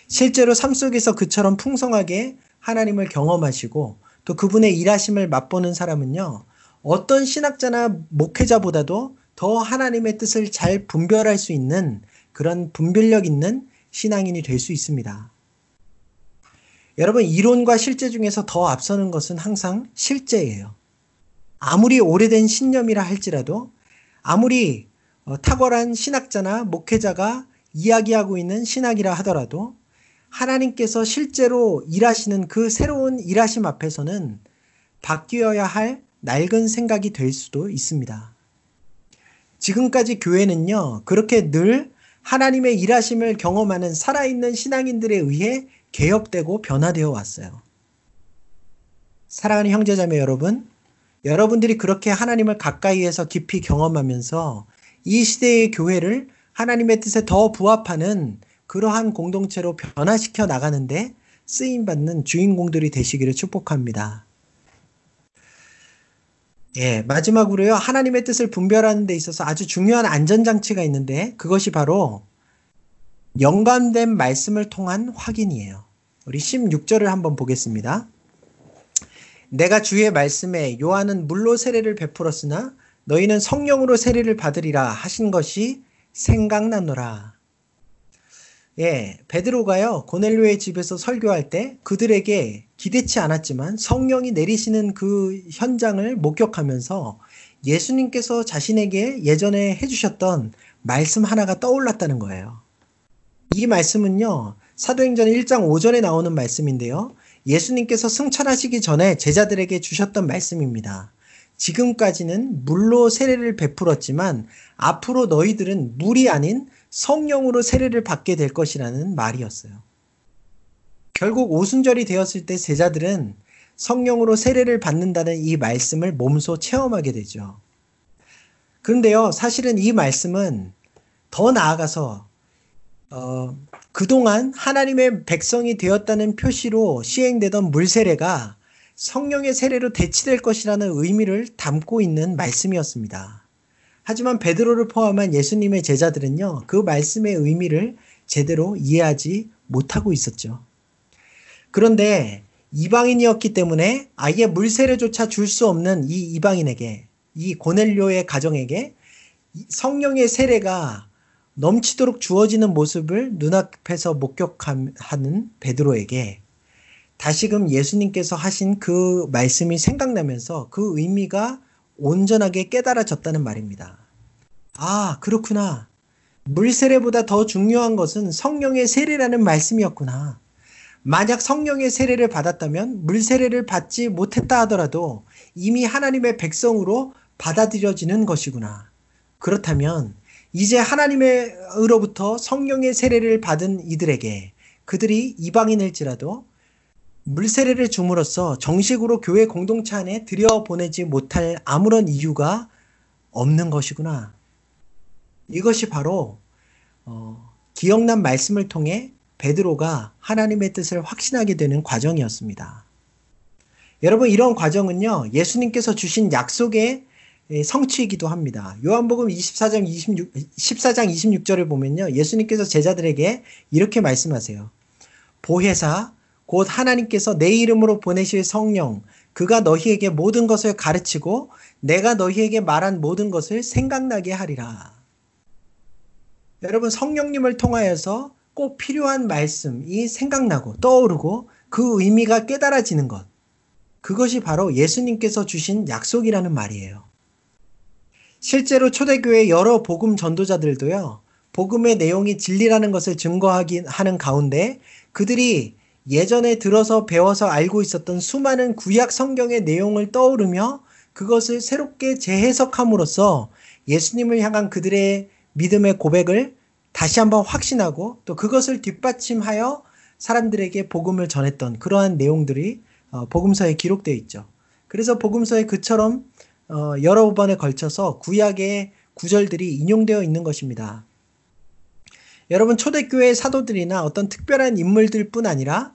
실제로 삶 속에서 그처럼 풍성하게 하나님을 경험하시고 또 그분의 일하심을 맛보는 사람은요. 어떤 신학자나 목회자보다도 더 하나님의 뜻을 잘 분별할 수 있는 그런 분별력 있는 신앙인이 될 수 있습니다. 여러분, 이론과 실제 중에서 더 앞서는 것은 항상 실제예요. 아무리 오래된 신념이라 할지라도 아무리 어, 탁월한 신학자나 목회자가 이야기하고 있는 신학이라 하더라도 하나님께서 실제로 일하시는 그 새로운 일하심 앞에서는 바뀌어야 할 낡은 생각이 될 수도 있습니다. 지금까지 교회는요, 그렇게 늘 하나님의 일하심을 경험하는 살아있는 신앙인들에 의해 개혁되고 변화되어 왔어요. 사랑하는 형제자매 여러분, 여러분들이 그렇게 하나님을 가까이에서 깊이 경험하면서 이 시대의 교회를 하나님의 뜻에 더 부합하는 그러한 공동체로 변화시켜 나가는데 쓰임받는 주인공들이 되시기를 축복합니다. 예, 마지막으로요. 하나님의 뜻을 분별하는 데 있어서 아주 중요한 안전장치가 있는데 그것이 바로 연관된 말씀을 통한 확인이에요. 우리 16절을 한번 보겠습니다. 내가 주의 말씀에 요한은 물로 세례를 베풀었으나 너희는 성령으로 세례를 받으리라 하신 것이 생각나노라. 예, 베드로가요, 고넬료의 집에서 설교할 때 그들에게 기대치 않았지만 성령이 내리시는 그 현장을 목격하면서 예수님께서 자신에게 예전에 해주셨던 말씀 하나가 떠올랐다는 거예요. 이 말씀은요, 사도행전 1장 5절에 나오는 말씀인데요. 예수님께서 승천하시기 전에 제자들에게 주셨던 말씀입니다. 지금까지는 물로 세례를 베풀었지만 앞으로 너희들은 물이 아닌 성령으로 세례를 받게 될 것이라는 말이었어요. 결국 오순절이 되었을 때 제자들은 성령으로 세례를 받는다는 이 말씀을 몸소 체험하게 되죠. 그런데요, 사실은 이 말씀은 더 나아가서 어, 그동안 하나님의 백성이 되었다는 표시로 시행되던 물세례가 성령의 세례로 대치될 것이라는 의미를 담고 있는 말씀이었습니다. 하지만 베드로를 포함한 예수님의 제자들은요, 그 말씀의 의미를 제대로 이해하지 못하고 있었죠. 그런데 이방인이었기 때문에 아예 물세례조차 줄 수 없는 이 이방인에게, 이 고넬료의 가정에게 성령의 세례가 넘치도록 주어지는 모습을 눈앞에서 목격하는 베드로에게 다시금 예수님께서 하신 그 말씀이 생각나면서 그 의미가 온전하게 깨달아졌다는 말입니다. 아, 그렇구나. 물세례보다 더 중요한 것은 성령의 세례라는 말씀이었구나. 만약 성령의 세례를 받았다면 물세례를 받지 못했다 하더라도 이미 하나님의 백성으로 받아들여지는 것이구나. 그렇다면 이제 하나님의로부터 성령의 세례를 받은 이들에게 그들이 이방인일지라도 물세례를 줌으로써 정식으로 교회 공동체 안에 들여보내지 못할 아무런 이유가 없는 것이구나. 이것이 바로 어, 기억난 말씀을 통해 베드로가 하나님의 뜻을 확신하게 되는 과정이었습니다. 여러분 이런 과정은요 예수님께서 주신 약속의 성취이기도 합니다. 요한복음 24장 26 14장 26절을 보면요 예수님께서 제자들에게 이렇게 말씀하세요. 보혜사 곧 하나님께서 내 이름으로 보내실 성령 그가 너희에게 모든 것을 가르치고 내가 너희에게 말한 모든 것을 생각나게 하리라. 여러분 성령님을 통하여서 꼭 필요한 말씀이 생각나고 떠오르고 그 의미가 깨달아지는 것. 그것이 바로 예수님께서 주신 약속이라는 말이에요. 실제로 초대교회 여러 복음 전도자들도요. 복음의 내용이 진리라는 것을 증거하기 하는 가운데 그들이 예전에 들어서 배워서 알고 있었던 수많은 구약 성경의 내용을 떠오르며 그것을 새롭게 재해석함으로써 예수님을 향한 그들의 믿음의 고백을 다시 한번 확신하고 또 그것을 뒷받침하여 사람들에게 복음을 전했던 그러한 내용들이 어, 복음서에 기록되어 있죠. 그래서 복음서에 그처럼 어, 여러 번에 걸쳐서 구약의 구절들이 인용되어 있는 것입니다. 여러분 초대교회 사도들이나 어떤 특별한 인물들뿐 아니라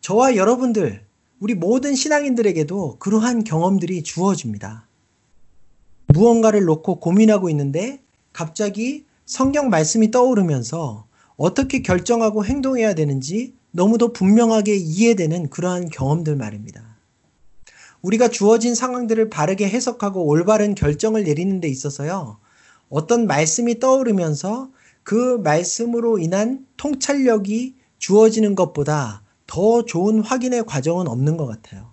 저와 여러분들 우리 모든 신앙인들에게도 그러한 경험들이 주어집니다. 무언가를 놓고 고민하고 있는데 갑자기 성경 말씀이 떠오르면서 어떻게 결정하고 행동해야 되는지 너무도 분명하게 이해되는 그러한 경험들 말입니다. 우리가 주어진 상황들을 바르게 해석하고 올바른 결정을 내리는 데 있어서요. 어떤 말씀이 떠오르면서 그 말씀으로 인한 통찰력이 주어지는 것보다 더 좋은 확인의 과정은 없는 것 같아요.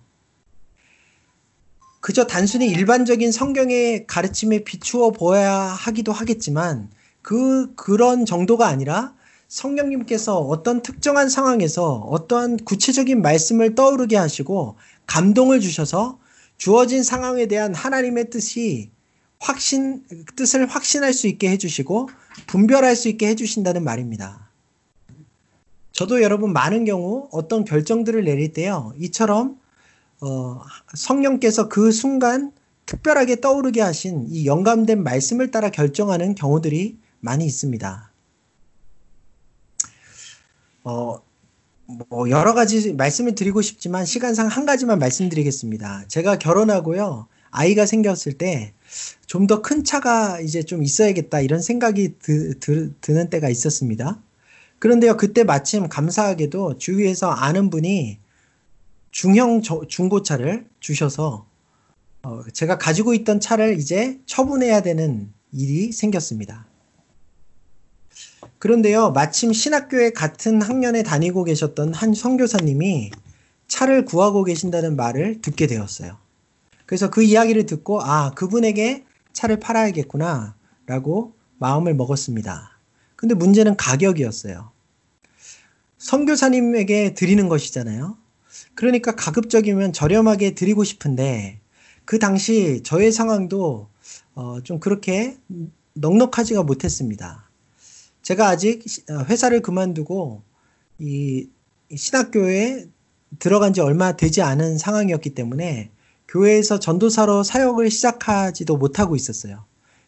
그저 단순히 일반적인 성경의 가르침에 비추어 보아야 하기도 하겠지만 그 그런 정도가 아니라 성령님께서 어떤 특정한 상황에서 어떠한 구체적인 말씀을 떠오르게 하시고 감동을 주셔서 주어진 상황에 대한 하나님의 뜻이 확신 뜻을 확신할 수 있게 해주시고 분별할 수 있게 해주신다는 말입니다. 저도 여러분 많은 경우 어떤 결정들을 내릴 때요 이처럼 어, 성령께서 그 순간 특별하게 떠오르게 하신 이 영감된 말씀을 따라 결정하는 경우들이 많이 있습니다. 어, 뭐 여러 가지 말씀을 드리고 싶지만 시간상 한 가지만 말씀드리겠습니다. 제가 결혼하고요. 아이가 생겼을 때 좀 더 큰 차가 이제 좀 있어야겠다 이런 생각이 드, 드, 드는 때가 있었습니다. 그런데요, 그때 마침 감사하게도 주위에서 아는 분이 중형 저, 중고차를 주셔서 어, 제가 가지고 있던 차를 이제 처분해야 되는 일이 생겼습니다. 그런데요, 마침 신학교에 같은 학년에 다니고 계셨던 한 선교사님이 차를 구하고 계신다는 말을 듣게 되었어요. 그래서 그 이야기를 듣고, 아, 그분에게 차를 팔아야겠구나, 라고 마음을 먹었습니다. 근데 문제는 가격이었어요. 선교사님에게 드리는 것이잖아요. 그러니까 가급적이면 저렴하게 드리고 싶은데, 그 당시 저의 상황도 어, 좀 그렇게 넉넉하지가 못했습니다. 제가 아직 어, 회사를 그만두고 이 신학교에 들어간 지 얼마 되지 않은 상황이었기 때문에 교회에서 전도사로 사역을 시작하지도 못하고 있었어요.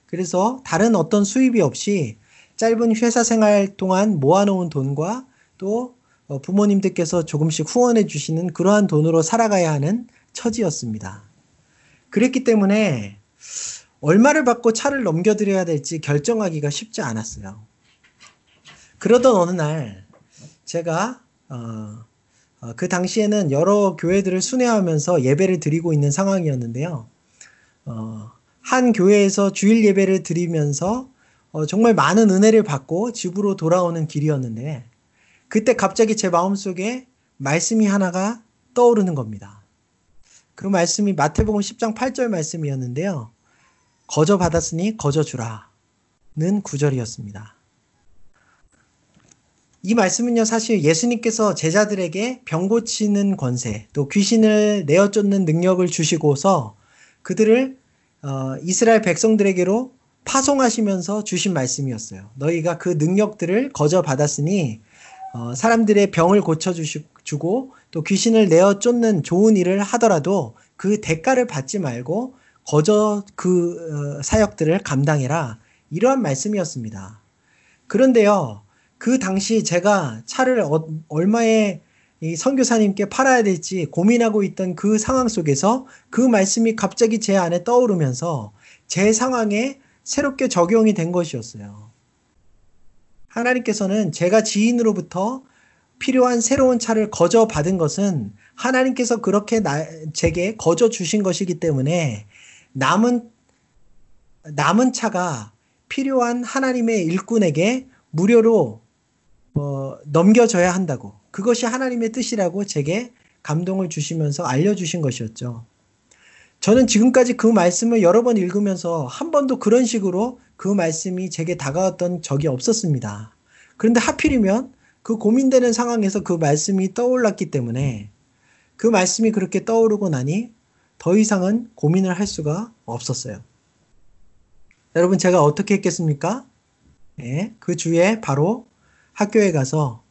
그래서 다른 어떤 수입이 없이 짧은 회사 생활 동안 모아놓은 돈과 또 어, 부모님들께서 조금씩 후원해 주시는 그러한 돈으로 살아가야 하는 처지였습니다. 그랬기 때문에 얼마를 받고 차를 넘겨드려야 될지 결정하기가 쉽지 않았어요. 그러던 어느 날 제가 어, 어, 그 당시에는 여러 교회들을 순회하면서 예배를 드리고 있는 상황이었는데요. 어, 한 교회에서 주일 예배를 드리면서 어, 정말 많은 은혜를 받고 집으로 돌아오는 길이었는데 그때 갑자기 제 마음속에 말씀이 하나가 떠오르는 겁니다. 그 말씀이 마태복음 10장 8절 말씀이었는데요. 거저 받았으니 거저 주라는 구절이었습니다. 이 말씀은요, 사실 예수님께서 제자들에게 병 고치는 권세, 또 귀신을 내어 쫓는 능력을 주시고서 그들을 어, 이스라엘 백성들에게로 파송하시면서 주신 말씀이었어요. 너희가 그 능력들을 거저 받았으니 어, 사람들의 병을 고쳐주고 또 귀신을 내어 쫓는 좋은 일을 하더라도 그 대가를 받지 말고 거저 그 어, 사역들을 감당해라. 이러한 말씀이었습니다. 그런데요, 그 당시 제가 차를 어, 얼마에 이 선교사님께 팔아야 될지 고민하고 있던 그 상황 속에서 그 말씀이 갑자기 제 안에 떠오르면서 제 상황에 새롭게 적용이 된 것이었어요. 하나님께서는 제가 지인으로부터 필요한 새로운 차를 거저 받은 것은 하나님께서 그렇게 나, 제게 거저 주신 것이기 때문에 남은 남은 차가 필요한 하나님의 일꾼에게 무료로 어, 넘겨져야 한다고. 그것이 하나님의 뜻이라고 제게 감동을 주시면서 알려주신 것이었죠. 저는 지금까지 그 말씀을 여러 번 읽으면서 한 번도 그런 식으로 그 말씀이 제게 다가왔던 적이 없었습니다. 그런데 하필이면 그 고민되는 상황에서 그 말씀이 떠올랐기 때문에 그 말씀이 그렇게 떠오르고 나니 더 이상은 고민을 할 수가 없었어요. 여러분 제가 어떻게 했겠습니까? 네, 그 주에 바로 학교에 가서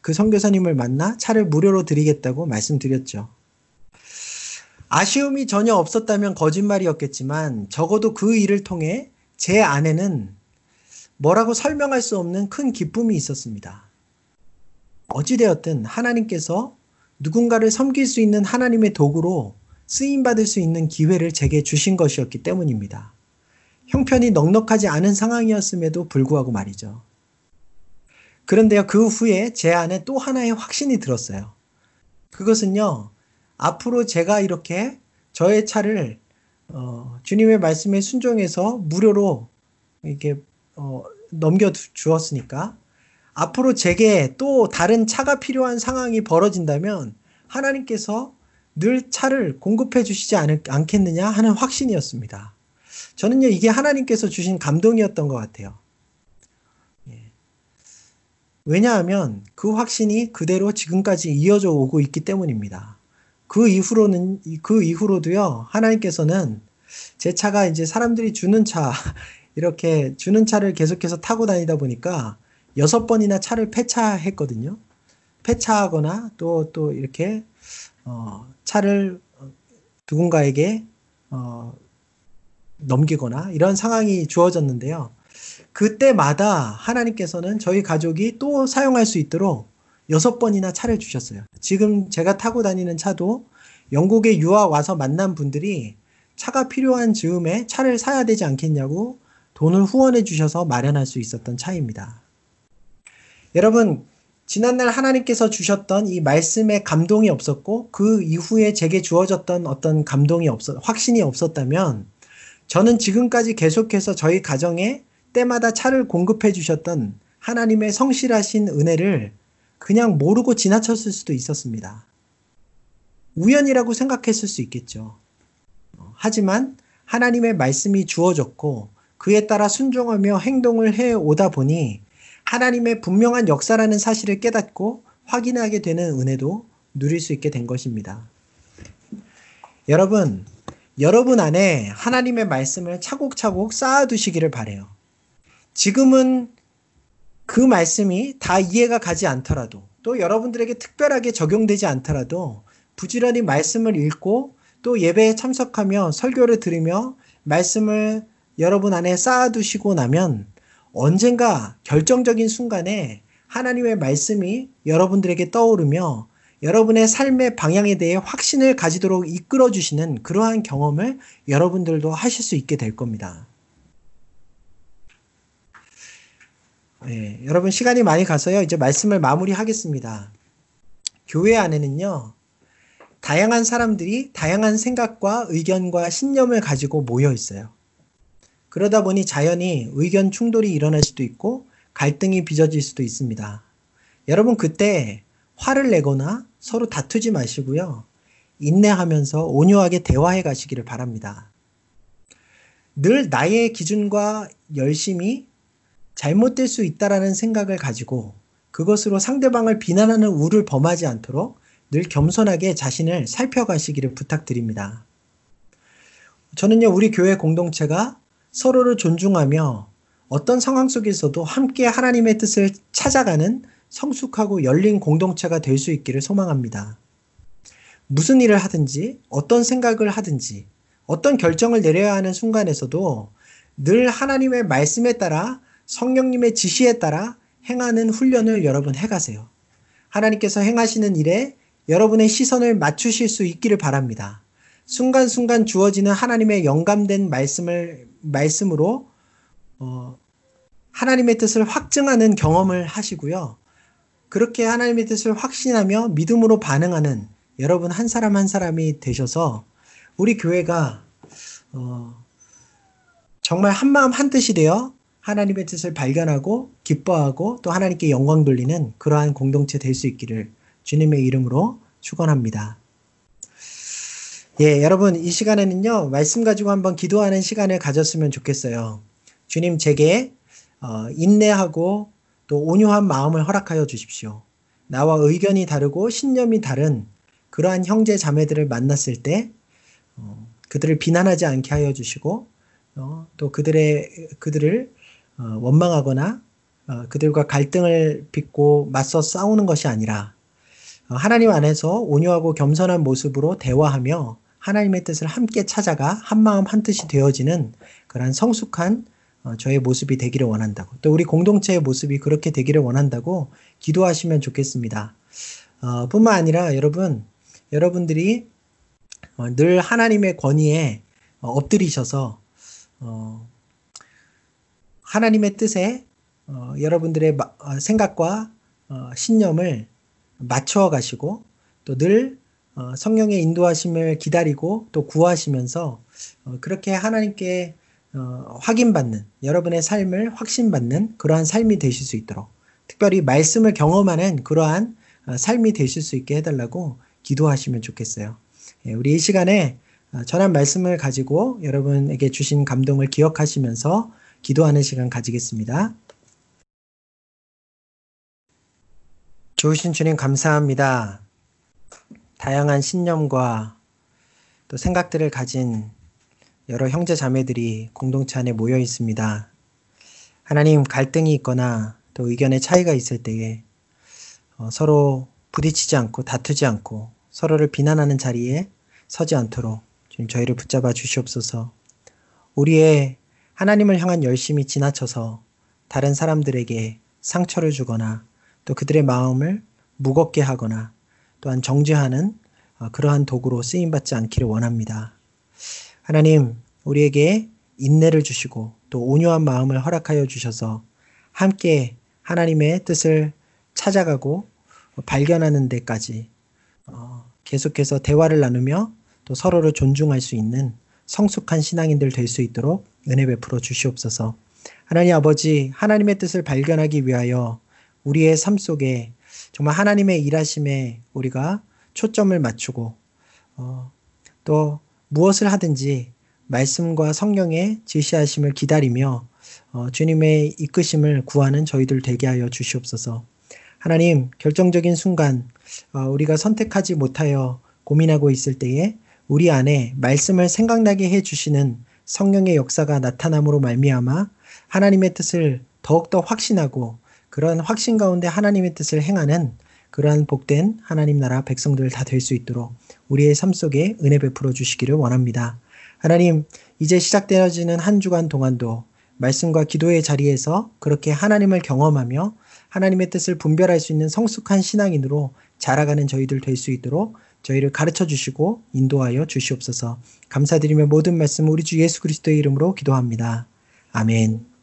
그 선교사님을 만나 차를 무료로 드리겠다고 말씀드렸죠. 아쉬움이 전혀 없었다면 거짓말이었겠지만 적어도 그 일을 통해 제 안에는 뭐라고 설명할 수 없는 큰 기쁨이 있었습니다. 어찌되었든 하나님께서 누군가를 섬길 수 있는 하나님의 도구로 쓰임받을 수 있는 기회를 제게 주신 것이었기 때문입니다. 형편이 넉넉하지 않은 상황이었음에도 불구하고 말이죠. 그런데요, 그 후에 제 안에 또 하나의 확신이 들었어요. 그것은요, 앞으로 제가 이렇게 저의 차를 어, 주님의 말씀에 순종해서 무료로 이렇게 어, 넘겨 주었으니까 앞으로 제게 또 다른 차가 필요한 상황이 벌어진다면 하나님께서 늘 차를 공급해 주시지 않, 않겠느냐 하는 확신이었습니다. 저는요, 이게 하나님께서 주신 감동이었던 것 같아요. 왜냐하면 그 확신이 그대로 지금까지 이어져 오고 있기 때문입니다. 그 이후로는, 그 이후로도요, 하나님께서는 제 차가 이제 사람들이 주는 차, 이렇게 주는 차를 계속해서 타고 다니다 보니까 여섯 번이나 차를 폐차했거든요. 폐차하거나 또, 또 이렇게, 어, 차를 누군가에게, 어, 넘기거나 이런 상황이 주어졌는데요. 그때마다 하나님께서는 저희 가족이 또 사용할 수 있도록 여섯 번이나 차를 주셨어요. 지금 제가 타고 다니는 차도 영국에 유학 와서 만난 분들이 차가 필요한 즈음에 차를 사야 되지 않겠냐고 돈을 후원해 주셔서 마련할 수 있었던 차입니다. 여러분, 지난날 하나님께서 주셨던 이 말씀에 감동이 없었고 그 이후에 제게 주어졌던 어떤 감동이 없었, 확신이 없었다면 저는 지금까지 계속해서 저희 가정에 때마다 차를 공급해 주셨던 하나님의 성실하신 은혜를 그냥 모르고 지나쳤을 수도 있었습니다. 우연이라고 생각했을 수 있겠죠. 하지만 하나님의 말씀이 주어졌고 그에 따라 순종하며 행동을 해 오다 보니 하나님의 분명한 역사라는 사실을 깨닫고 확인하게 되는 은혜도 누릴 수 있게 된 것입니다. 여러분, 여러분 안에 하나님의 말씀을 차곡차곡 쌓아두시기를 바래요. 지금은 그 말씀이 다 이해가 가지 않더라도 또 여러분들에게 특별하게 적용되지 않더라도 부지런히 말씀을 읽고 또 예배에 참석하며 설교를 들으며 말씀을 여러분 안에 쌓아두시고 나면 언젠가 결정적인 순간에 하나님의 말씀이 여러분들에게 떠오르며 여러분의 삶의 방향에 대해 확신을 가지도록 이끌어 주시는 그러한 경험을 여러분들도 하실 수 있게 될 겁니다. 네, 여러분 시간이 많이 가서요. 이제 말씀을 마무리하겠습니다. 교회 안에는요. 다양한 사람들이 다양한 생각과 의견과 신념을 가지고 모여 있어요. 그러다 보니 자연히 의견 충돌이 일어날 수도 있고 갈등이 빚어질 수도 있습니다. 여러분 그때 화를 내거나 서로 다투지 마시고요. 인내하면서 온유하게 대화해 가시기를 바랍니다. 늘 나의 기준과 열심이 잘못될 수 있다라는 생각을 가지고 그것으로 상대방을 비난하는 우를 범하지 않도록 늘 겸손하게 자신을 살펴가시기를 부탁드립니다. 저는요, 우리 교회 공동체가 서로를 존중하며 어떤 상황 속에서도 함께 하나님의 뜻을 찾아가는 성숙하고 열린 공동체가 될 수 있기를 소망합니다. 무슨 일을 하든지, 어떤 생각을 하든지, 어떤 결정을 내려야 하는 순간에서도 늘 하나님의 말씀에 따라 성령님의 지시에 따라 행하는 훈련을 여러분 해가세요. 하나님께서 행하시는 일에 여러분의 시선을 맞추실 수 있기를 바랍니다. 순간순간 주어지는 하나님의 영감된 말씀을 말씀으로 어, 하나님의 뜻을 확증하는 경험을 하시고요. 그렇게 하나님의 뜻을 확신하며 믿음으로 반응하는 여러분 한 사람 한 사람이 되셔서 우리 교회가 어, 정말 한 마음 한 뜻이 되어 하나님의 뜻을 발견하고 기뻐하고 또 하나님께 영광 돌리는 그러한 공동체 될 수 있기를 주님의 이름으로 축원합니다. 예, 여러분 이 시간에는요 말씀 가지고 한번 기도하는 시간을 가졌으면 좋겠어요. 주님 제게 어, 인내하고 또 온유한 마음을 허락하여 주십시오. 나와 의견이 다르고 신념이 다른 그러한 형제 자매들을 만났을 때 어, 그들을 비난하지 않게 하여 주시고 어, 또 그들의 그들을 어, 원망하거나 어, 그들과 갈등을 빚고 맞서 싸우는 것이 아니라 어, 하나님 안에서 온유하고 겸손한 모습으로 대화하며 하나님의 뜻을 함께 찾아가 한 마음 한 뜻이 되어지는 그러한 성숙한 어, 저의 모습이 되기를 원한다고 또 우리 공동체의 모습이 그렇게 되기를 원한다고 기도하시면 좋겠습니다. 어, 뿐만 아니라 여러분 여러분들이 어, 늘 하나님의 권위에 어, 엎드리셔서 어, 하나님의 뜻에 어, 여러분들의 마, 생각과 신념을 맞춰 가시고 또늘 어, 성령의 인도하심을 기다리고 또 구하시면서 어, 그렇게 하나님께 어, 확인받는 여러분의 삶을 확신받는 그러한 삶이 되실 수 있도록 특별히 말씀을 경험하는 그러한 삶이 되실 수 있게 해달라고 기도하시면 좋겠어요. 예, 우리 이 시간에 전한 말씀을 가지고 여러분에게 주신 감동을 기억하시면서 기도하는 시간 가지겠습니다. 좋으신 주님 감사합니다. 다양한 신념과 또 생각들을 가진 여러 형제 자매들이 공동체 안에 모여 있습니다. 하나님 갈등이 있거나 또 의견의 차이가 있을 때에 어, 서로 부딪히지 않고 다투지 않고 서로를 비난하는 자리에 서지 않도록 주님 저희를 붙잡아 주시옵소서. 우리의 하나님을 향한 열심이 지나쳐서 다른 사람들에게 상처를 주거나 또 그들의 마음을 무겁게 하거나 또한 정죄하는 어, 그러한 도구로 쓰임받지 않기를 원합니다. 하나님, 우리에게 인내를 주시고 또 온유한 마음을 허락하여 주셔서 함께 하나님의 뜻을 찾아가고 발견하는 데까지 어, 계속해서 대화를 나누며 또 서로를 존중할 수 있는 성숙한 신앙인들 될 수 있도록 은혜 베풀어 주시옵소서. 하나님 아버지, 하나님의 뜻을 발견하기 위하여 우리의 삶 속에 정말 하나님의 일하심에 우리가 초점을 맞추고 어, 또 무엇을 하든지 말씀과 성령의 지시하심을 기다리며 어, 주님의 이끄심을 구하는 저희들 되게 하여 주시옵소서. 하나님, 결정적인 순간 어, 우리가 선택하지 못하여 고민하고 있을 때에 우리 안에 말씀을 생각나게 해 주시는 성령의 역사가 나타남으로 말미암아 하나님의 뜻을 더욱더 확신하고 그런 확신 가운데 하나님의 뜻을 행하는 그러한 복된 하나님 나라 백성들 다 될 수 있도록 우리의 삶 속에 은혜 베풀어 주시기를 원합니다. 하나님, 이제 시작되어지는 한 주간 동안도 말씀과 기도의 자리에서 그렇게 하나님을 경험하며 하나님의 뜻을 분별할 수 있는 성숙한 신앙인으로 자라가는 저희들 될 수 있도록 저희를 가르쳐 주시고 인도하여 주시옵소서. 감사드리며 모든 말씀 우리 주 예수 그리스도의 이름으로 기도합니다. 아멘.